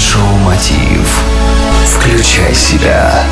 Майншоу Мотив. Включай себя.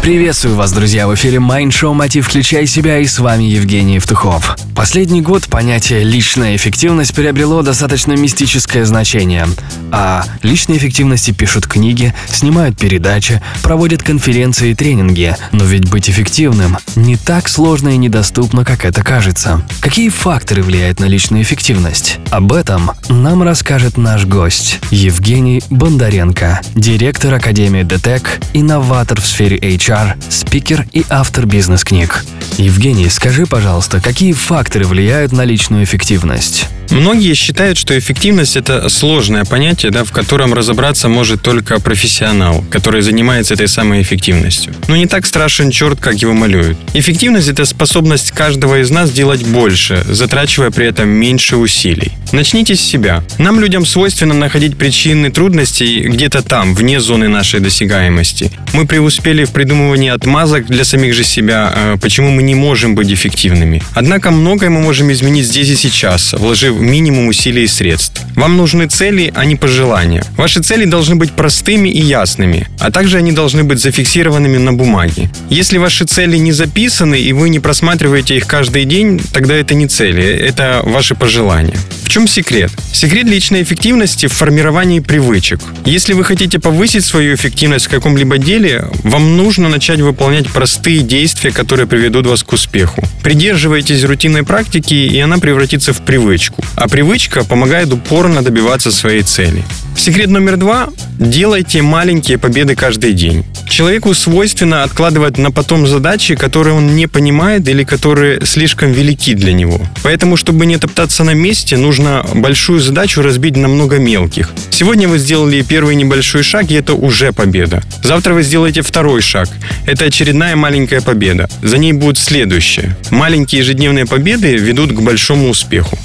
Приветствую вас, друзья! В эфире Mind Show Мотив «Включай себя» и с вами Евгений Евтухов. Последний год понятие «личная эффективность» приобрело достаточно мистическое значение. О личной эффективности пишут книги, снимают передачи, проводят конференции и тренинги. Но ведь быть эффективным не так сложно и недоступно, как это кажется. Какие факторы влияют на личную эффективность? Об этом нам расскажет наш гость Евгений Бондаренко, директор Академии ДТЭК, инноватор в сфере HR, спикер и автор бизнес-книг. Евгений, скажи, пожалуйста, какие факторы влияют на личную эффективность? Многие считают, что эффективность – это сложное понятие, да, в котором разобраться может только профессионал, который занимается этой самой эффективностью. Но не так страшен черт, как его малюют. Эффективность – это способность каждого из нас делать больше, затрачивая при этом меньше усилий. Начните с себя. Нам, людям, свойственно находить причины трудностей где-то там, вне зоны нашей досягаемости. Мы преуспели в придумывании отмазок для самих же себя, э, почему мы не можем быть эффективными. Однако многое мы можем изменить здесь и сейчас, вложив минимум усилий и средств. Вам нужны цели, а не пожелания. Ваши цели должны быть простыми и ясными, а также они должны быть зафиксированными на бумаге. Если ваши цели не записаны и вы не просматриваете их каждый день, тогда это не цели, это ваши пожелания. В чем секрет? Секрет личной эффективности в формировании привычек. Если вы хотите повысить свою эффективность в каком-либо деле, вам нужно начать выполнять простые действия, которые приведут вас к успеху. Придерживайтесь рутинной практики, и она превратится в привычку. А привычка помогает упорно добиваться своей цели. Секрет номер два – делайте маленькие победы каждый день. Человеку свойственно откладывать на потом задачи, которые он не понимает или которые слишком велики для него. Поэтому, чтобы не топтаться на месте, нужно большую задачу разбить на много мелких. Сегодня вы сделали первый небольшой шаг, и это уже победа. Завтра вы сделаете второй шаг. Это очередная маленькая победа. За ней будет следующая. Маленькие ежедневные победы ведут к большому успеху.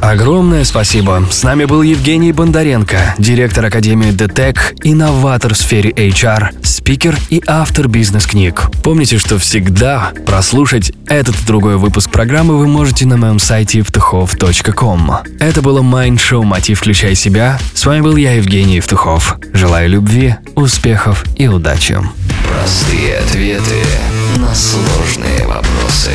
Огромное спасибо. С нами был Евгений Бондаренко, директор Академии ДТЭК, инноватор в сфере HR, спикер и автор бизнес-книг. Помните, что всегда прослушать этот и другой выпуск программы вы можете на моем сайте евтухов.ком. Это было Mind Show «Мотив. Включай себя». С вами был я, Евгений Евтухов. Желаю любви, успехов и удачи. Простые ответы на сложные вопросы.